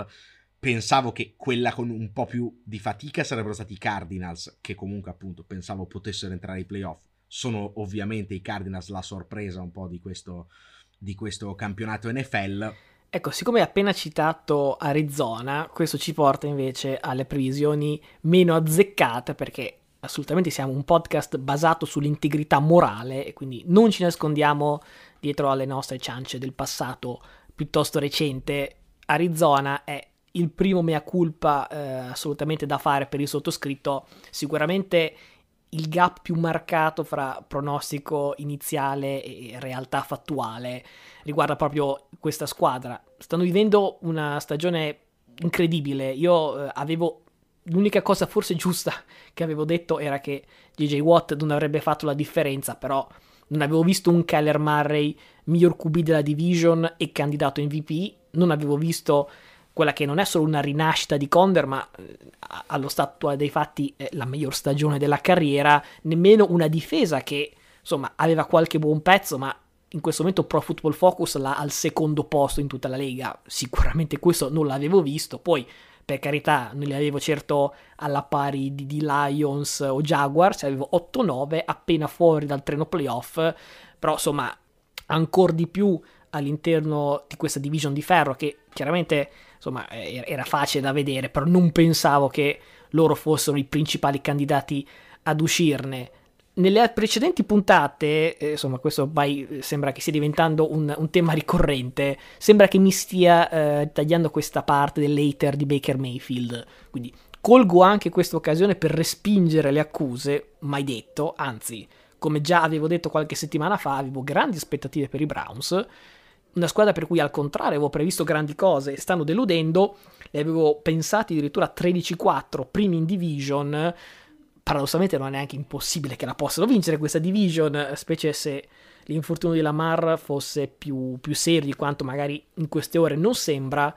Pensavo che quella con un po' più di fatica sarebbero stati i Cardinals, che comunque appunto pensavo potessero entrare ai playoff. Sono ovviamente i Cardinals la sorpresa un po' di questo, di questo campionato NFL. Ecco, siccome hai appena citato Arizona, questo ci porta invece alle previsioni meno azzeccate perché assolutamente siamo un podcast basato sull'integrità morale e quindi non ci nascondiamo dietro alle nostre ciance del passato piuttosto recente. Arizona è il primo mea culpa eh, assolutamente da fare per il sottoscritto, sicuramente il gap più marcato fra pronostico iniziale e realtà fattuale riguarda proprio questa squadra. Stanno vivendo una stagione incredibile. Io eh, avevo l'unica cosa forse giusta che avevo detto era che JJ Watt non avrebbe fatto la differenza, però non avevo visto un Kyler Murray miglior QB della division e candidato MVP, non avevo visto quella che non è solo una rinascita di Conder, ma eh, allo stato dei fatti è la miglior stagione della carriera, nemmeno una difesa che insomma aveva qualche buon pezzo, ma in questo momento Pro Football Focus l'ha al secondo posto in tutta la lega. Sicuramente questo non l'avevo visto. Poi per carità non li avevo certo alla pari di, di Lions o Jaguars, avevo 8-9 appena fuori dal treno playoff, però insomma ancora di più all'interno di questa division di ferro che chiaramente insomma era facile da vedere, però non pensavo che loro fossero i principali candidati ad uscirne. Nelle precedenti puntate, eh, insomma, questo ormai sembra che stia diventando un, un tema ricorrente. Sembra che mi stia eh, tagliando questa parte dell'hater di Baker Mayfield. Quindi colgo anche questa occasione per respingere le accuse, mai detto, anzi, come già avevo detto qualche settimana fa, avevo grandi aspettative per i Browns. Una squadra per cui al contrario avevo previsto grandi cose e stanno deludendo. Le avevo pensati addirittura 13-4, primi in division paradossalmente non è neanche impossibile che la possano vincere questa division, specie se l'infortunio di Lamar fosse più, più serio di quanto magari in queste ore non sembra.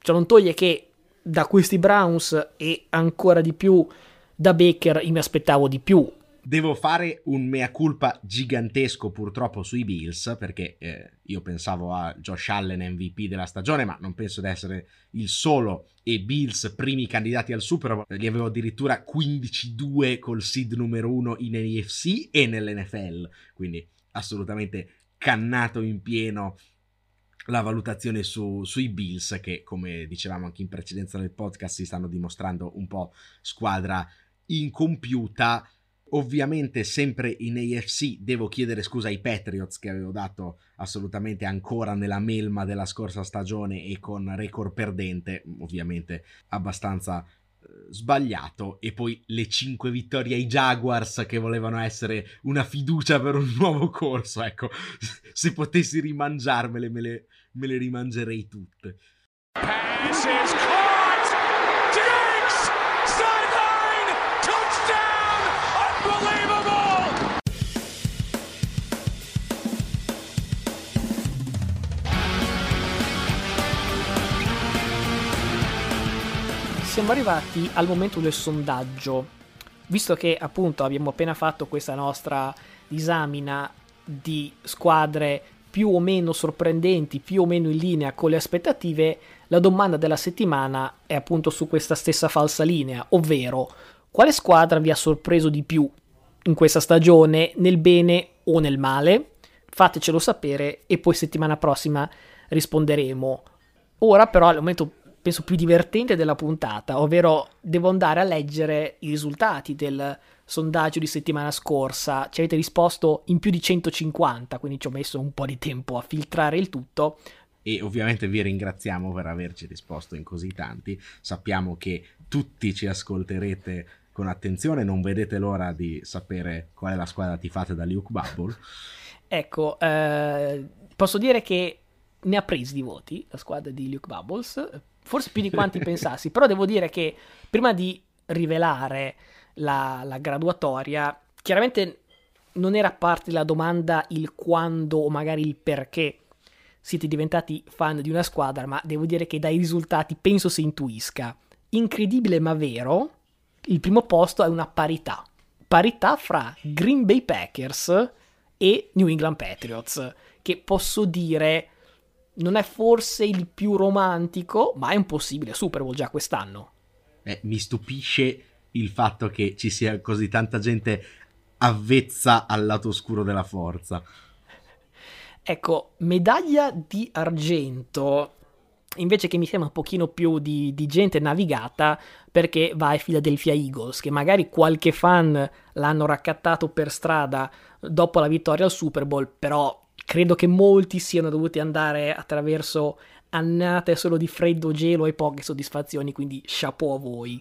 Ciò non toglie che da questi Browns e ancora di più da Baker io mi aspettavo di più Devo fare un mea culpa gigantesco purtroppo sui Bills perché eh, io pensavo a Josh Allen MVP della stagione ma non penso di essere il solo e Bills primi candidati al Super Bowl li avevo addirittura 15-2 col seed numero 1 in NFC e nell'NFL quindi assolutamente cannato in pieno la valutazione su, sui Bills che come dicevamo anche in precedenza nel podcast si stanno dimostrando un po' squadra incompiuta Ovviamente sempre in AFC devo chiedere scusa ai Patriots che avevo dato assolutamente ancora nella melma della scorsa stagione e con record perdente, ovviamente abbastanza eh, sbagliato e poi le 5 vittorie ai Jaguars che volevano essere una fiducia per un nuovo corso, ecco, se potessi rimangiarmele me le, me le rimangerei tutte. Passes siamo arrivati al momento del sondaggio. Visto che appunto abbiamo appena fatto questa nostra disamina di squadre più o meno sorprendenti, più o meno in linea con le aspettative, la domanda della settimana è appunto su questa stessa falsa linea, ovvero quale squadra vi ha sorpreso di più in questa stagione, nel bene o nel male? Fatecelo sapere e poi settimana prossima risponderemo. Ora però al momento penso più divertente della puntata, ovvero devo andare a leggere i risultati del sondaggio di settimana scorsa. Ci avete risposto in più di 150, quindi ci ho messo un po' di tempo a filtrare il tutto. E ovviamente vi ringraziamo per averci risposto in così tanti. Sappiamo che tutti ci ascolterete con attenzione, non vedete l'ora di sapere qual è la squadra tifate da Luke Bubble. Ecco, eh, posso dire che ne ha presi di voti la squadra di Luke Bubbles forse più di quanti pensassi, però devo dire che prima di rivelare la, la graduatoria, chiaramente non era parte della domanda il quando o magari il perché siete diventati fan di una squadra, ma devo dire che dai risultati penso si intuisca. Incredibile ma vero, il primo posto è una parità. Parità fra Green Bay Packers e New England Patriots, che posso dire non è forse il più romantico, ma è un possibile Super Bowl già quest'anno. Eh, mi stupisce il fatto che ci sia così tanta gente avvezza al lato oscuro della forza. Ecco, medaglia di argento, invece che mi sembra un pochino più di, di, gente navigata, perché va ai Philadelphia Eagles, che magari qualche fan l'hanno raccattato per strada dopo la vittoria al Super Bowl, però credo che molti siano dovuti andare attraverso annate solo di freddo, gelo e poche soddisfazioni, quindi chapeau a voi.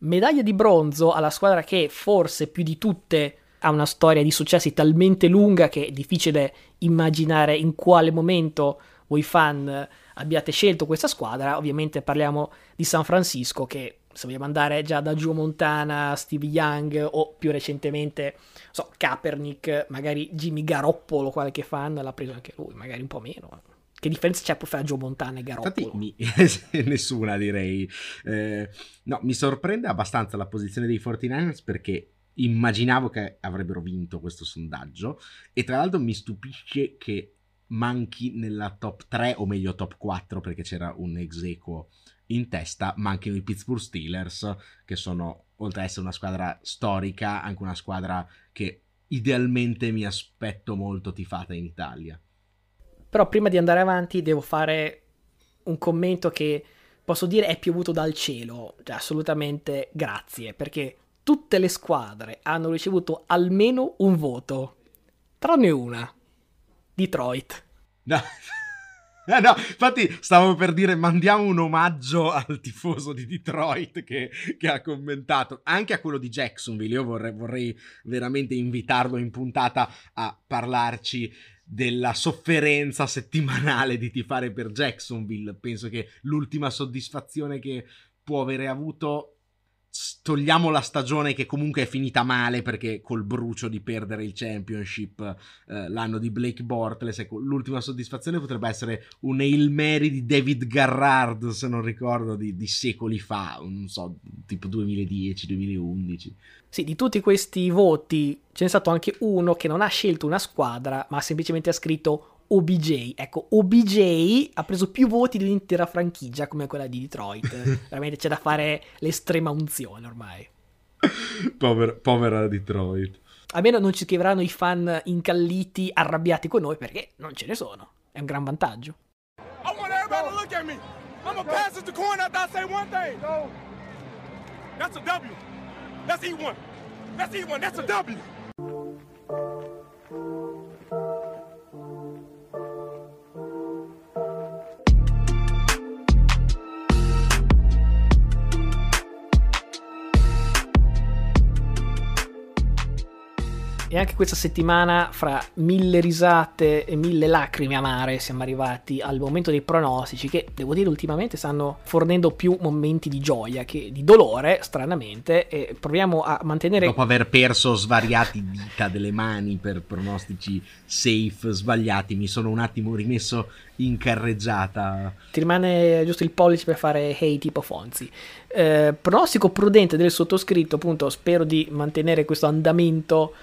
Medaglia di bronzo alla squadra che forse più di tutte ha una storia di successi talmente lunga che è difficile immaginare in quale momento voi fan abbiate scelto questa squadra. Ovviamente parliamo di San Francisco che se vogliamo andare già da Joe Montana, Steve Young o più recentemente, so, Kaepernick, magari Jimmy Garoppolo, qualche fan l'ha preso anche lui, magari un po' meno. Che differenza c'è fra Joe Montana e Garoppolo? Mi... nessuna direi. Eh, no, mi sorprende abbastanza la posizione dei 49ers perché immaginavo che avrebbero vinto questo sondaggio e tra l'altro mi stupisce che manchi nella top 3 o meglio top 4 perché c'era un ex in testa manchino i Pittsburgh Steelers, che sono, oltre ad essere una squadra storica, anche una squadra che idealmente mi aspetto molto tifata in Italia. Però prima di andare avanti devo fare un commento che posso dire è piovuto dal cielo, cioè assolutamente grazie, perché tutte le squadre hanno ricevuto almeno un voto, tranne una, Detroit. No. Eh no, infatti stavo per dire mandiamo un omaggio al tifoso di Detroit che, che ha commentato, anche a quello di Jacksonville, io vorrei, vorrei veramente invitarlo in puntata a parlarci della sofferenza settimanale di tifare per Jacksonville. Penso che l'ultima soddisfazione che può avere avuto togliamo la stagione che comunque è finita male perché col brucio di perdere il championship eh, l'anno di Blake Bortles ecco, l'ultima soddisfazione potrebbe essere un Hail Mary di David Garrard se non ricordo di, di secoli fa non so tipo 2010-2011 sì di tutti questi voti ce n'è stato anche uno che non ha scelto una squadra ma semplicemente ha scritto OBJ. Ecco, OBJ ha preso più voti di un'intera franchigia come quella di Detroit. Veramente c'è da fare l'estrema unzione ormai. Povera, povera Detroit. Almeno non ci scriveranno i fan incalliti, arrabbiati con noi, perché non ce ne sono. È un gran vantaggio. I want everybody to look at me. I'm a pass it to coin after I say one thing. That's a W. That's E1. That's E1. That's a W. E anche questa settimana, fra mille risate e mille lacrime amare, siamo arrivati al momento dei pronostici che, devo dire, ultimamente stanno fornendo più momenti di gioia che di dolore, stranamente, e proviamo a mantenere... Dopo aver perso svariati dita delle mani per pronostici safe sbagliati, mi sono un attimo rimesso in carreggiata. Ti rimane giusto il pollice per fare hey tipo Fonzi. Eh, pronostico prudente del sottoscritto, appunto, spero di mantenere questo andamento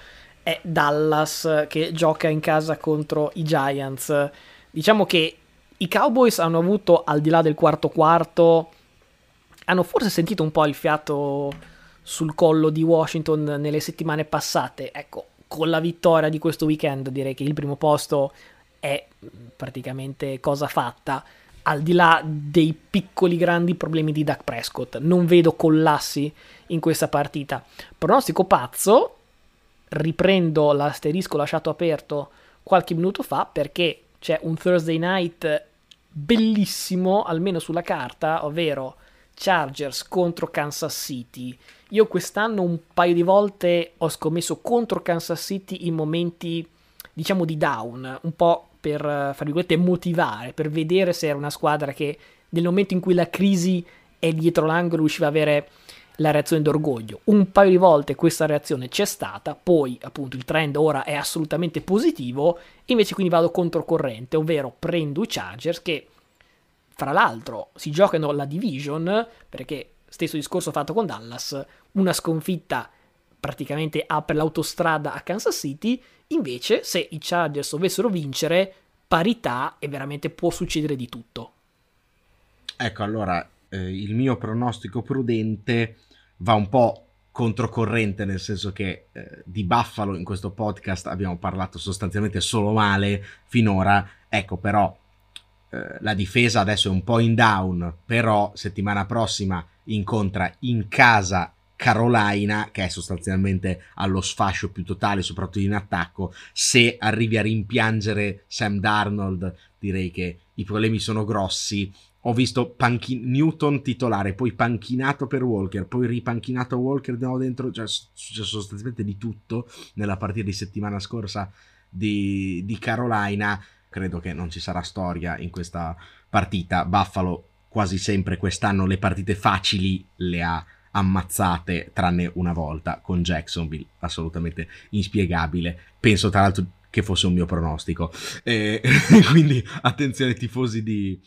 è Dallas che gioca in casa contro i Giants. Diciamo che i Cowboys hanno avuto, al di là del quarto quarto, hanno forse sentito un po' il fiato sul collo di Washington nelle settimane passate. Ecco, con la vittoria di questo weekend direi che il primo posto è praticamente cosa fatta. Al di là dei piccoli grandi problemi di Dak Prescott, non vedo collassi in questa partita. Pronostico pazzo, riprendo l'asterisco lasciato aperto qualche minuto fa perché c'è un Thursday night bellissimo, almeno sulla carta, ovvero Chargers contro Kansas City. Io quest'anno un paio di volte ho scommesso contro Kansas City in momenti, diciamo, di down, un po' per, fra virgolette, motivare, per vedere se era una squadra che nel momento in cui la crisi è dietro l'angolo riusciva ad avere la reazione d'orgoglio. Un paio di volte questa reazione c'è stata, poi appunto il trend ora è assolutamente positivo, invece quindi vado controcorrente, ovvero prendo i Chargers che fra l'altro si giocano la division, perché stesso discorso fatto con Dallas, una sconfitta praticamente apre l'autostrada a Kansas City, invece se i Chargers dovessero vincere, parità e veramente può succedere di tutto. Ecco, allora eh, il mio pronostico prudente va un po' controcorrente, nel senso che eh, di Buffalo in questo podcast abbiamo parlato sostanzialmente solo male finora. Ecco, però eh, la difesa adesso è un po' in down, però settimana prossima incontra in casa Carolina, che è sostanzialmente allo sfascio più totale, soprattutto in attacco. Se arrivi a rimpiangere Sam Darnold, direi che i problemi sono grossi ho visto panchi- Newton titolare, poi panchinato per Walker, poi ripanchinato Walker di nuovo dentro, cioè successo sostanzialmente di tutto nella partita di settimana scorsa di, di Carolina. Credo che non ci sarà storia in questa partita. Buffalo quasi sempre quest'anno le partite facili le ha ammazzate, tranne una volta con Jacksonville, assolutamente inspiegabile. Penso tra l'altro che fosse un mio pronostico. Eh, quindi attenzione tifosi di,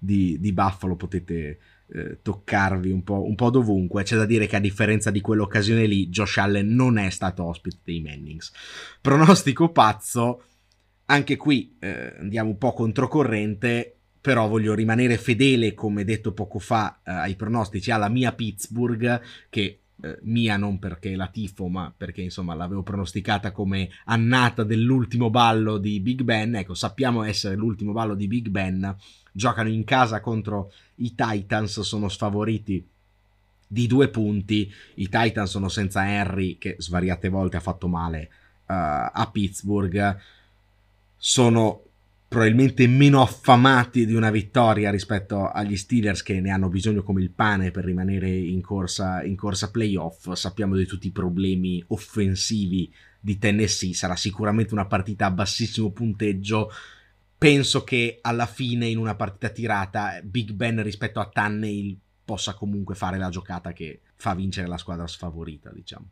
di, di Buffalo potete eh, toccarvi un po', un po' dovunque. C'è da dire che a differenza di quell'occasione lì, Josh Allen non è stato ospite dei Mannings. Pronostico pazzo, anche qui eh, andiamo un po' controcorrente, però voglio rimanere fedele, come detto poco fa, eh, ai pronostici alla mia Pittsburgh, che eh, mia non perché la tifo, ma perché insomma l'avevo pronosticata come annata dell'ultimo ballo di Big Ben. Ecco, sappiamo essere l'ultimo ballo di Big Ben giocano in casa contro i Titans, sono sfavoriti di due punti. I Titans sono senza Henry, che svariate volte ha fatto male uh, a Pittsburgh. Sono probabilmente meno affamati di una vittoria rispetto agli Steelers che ne hanno bisogno come il pane per rimanere in corsa, in corsa playoff. Sappiamo di tutti i problemi offensivi di Tennessee, sarà sicuramente una partita a bassissimo punteggio. Penso che alla fine in una partita tirata Big Ben rispetto a Tannehill possa comunque fare la giocata che fa vincere la squadra sfavorita, diciamo.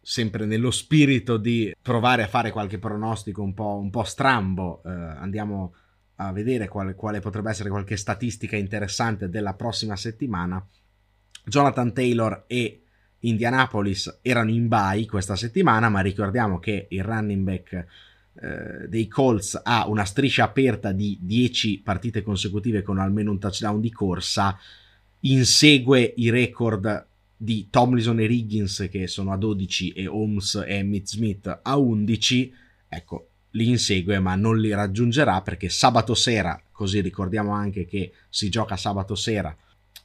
Sempre nello spirito di provare a fare qualche pronostico un po', un po strambo, eh, andiamo a vedere quale, quale potrebbe essere qualche statistica interessante della prossima settimana. Jonathan Taylor e Indianapolis erano in bye questa settimana, ma ricordiamo che il running back eh, dei Colts ha una striscia aperta di 10 partite consecutive con almeno un touchdown di corsa, insegue i record di Tomlinson e Riggins che sono a 12 e Holmes e Emmitt Smith a 11, ecco, li insegue ma non li raggiungerà perché sabato sera, così ricordiamo anche che si gioca sabato sera,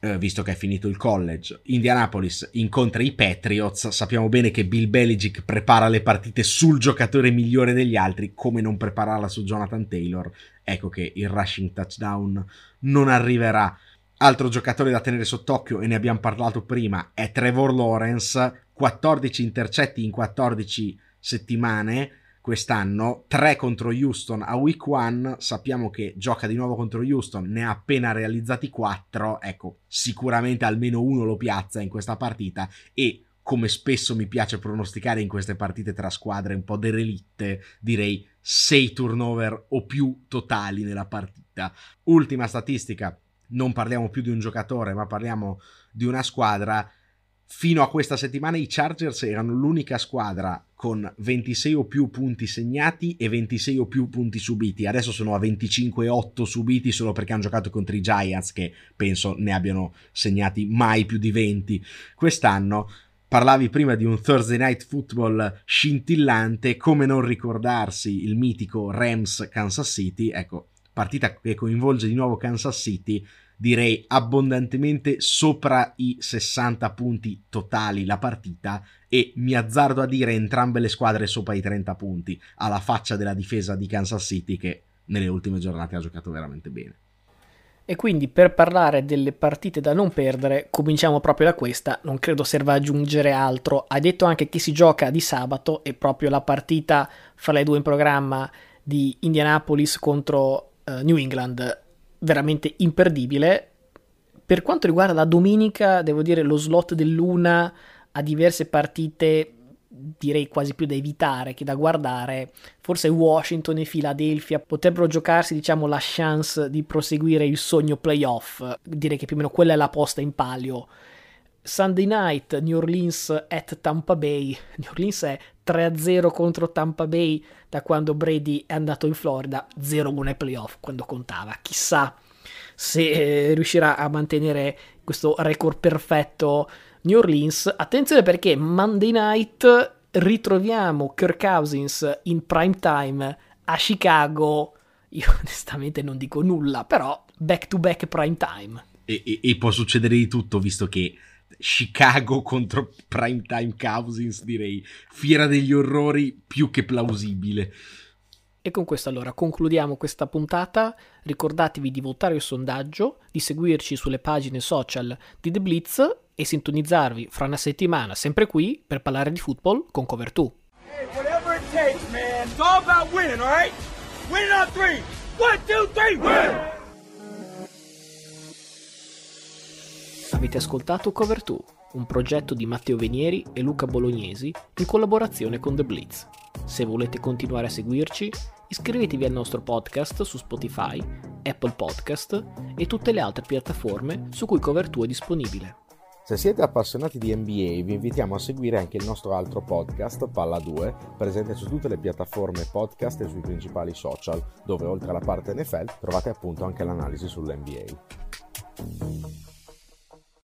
eh, visto che è finito il college, Indianapolis incontra i Patriots, sappiamo bene che Bill Belichick prepara le partite sul giocatore migliore degli altri, come non prepararla su Jonathan Taylor, ecco che il rushing touchdown non arriverà. Altro giocatore da tenere sott'occhio, e ne abbiamo parlato prima, è Trevor Lawrence, 14 intercetti in 14 settimane, quest'anno, 3 contro Houston a week 1, sappiamo che gioca di nuovo contro Houston, ne ha appena realizzati 4, ecco, sicuramente almeno uno lo piazza in questa partita e come spesso mi piace pronosticare in queste partite tra squadre un po' derelitte, direi 6 turnover o più totali nella partita. Ultima statistica, non parliamo più di un giocatore, ma parliamo di una squadra. Fino a questa settimana i Chargers erano l'unica squadra con 26 o più punti segnati e 26 o più punti subiti. Adesso sono a 25 e 8 subiti solo perché hanno giocato contro i Giants che penso ne abbiano segnati mai più di 20 quest'anno. Parlavi prima di un Thursday Night Football scintillante, come non ricordarsi il mitico Rams Kansas City, ecco, partita che coinvolge di nuovo Kansas City direi abbondantemente sopra i 60 punti totali la partita e mi azzardo a dire entrambe le squadre sopra i 30 punti alla faccia della difesa di Kansas City che nelle ultime giornate ha giocato veramente bene. E quindi per parlare delle partite da non perdere, cominciamo proprio da questa, non credo serva aggiungere altro. Hai detto anche che si gioca di sabato e proprio la partita fra le due in programma di Indianapolis contro uh, New England veramente imperdibile. Per quanto riguarda la domenica, devo dire lo slot dell'una ha diverse partite direi quasi più da evitare che da guardare. Forse Washington e Philadelphia potrebbero giocarsi, diciamo, la chance di proseguire il sogno playoff. Direi che più o meno quella è la posta in palio. Sunday night, New Orleans at Tampa Bay. New Orleans è 3-0 contro Tampa Bay da quando Brady è andato in Florida, 0-1 ai playoff quando contava. Chissà se eh, riuscirà a mantenere questo record perfetto New Orleans. Attenzione perché Monday night ritroviamo Kirk Cousins in prime time a Chicago. Io onestamente non dico nulla, però back to back prime time. E, e, e può succedere di tutto visto che Chicago contro Primetime Cousins, direi. Fiera degli orrori più che plausibile. E con questo allora concludiamo questa puntata. Ricordatevi di votare il sondaggio, di seguirci sulle pagine social di The Blitz e sintonizzarvi fra una settimana sempre qui per parlare di football con Cover 2. Hey, whatever it takes, man. It's all about winning, all right? Winning on three. One, two, three, win! Avete ascoltato Cover 2, un progetto di Matteo Venieri e Luca Bolognesi in collaborazione con The Blitz. Se volete continuare a seguirci, iscrivetevi al nostro podcast su Spotify, Apple Podcast e tutte le altre piattaforme su cui Cover 2 è disponibile. Se siete appassionati di NBA vi invitiamo a seguire anche il nostro altro podcast, Palla 2, presente su tutte le piattaforme podcast e sui principali social, dove oltre alla parte NFL trovate appunto anche l'analisi sull'NBA.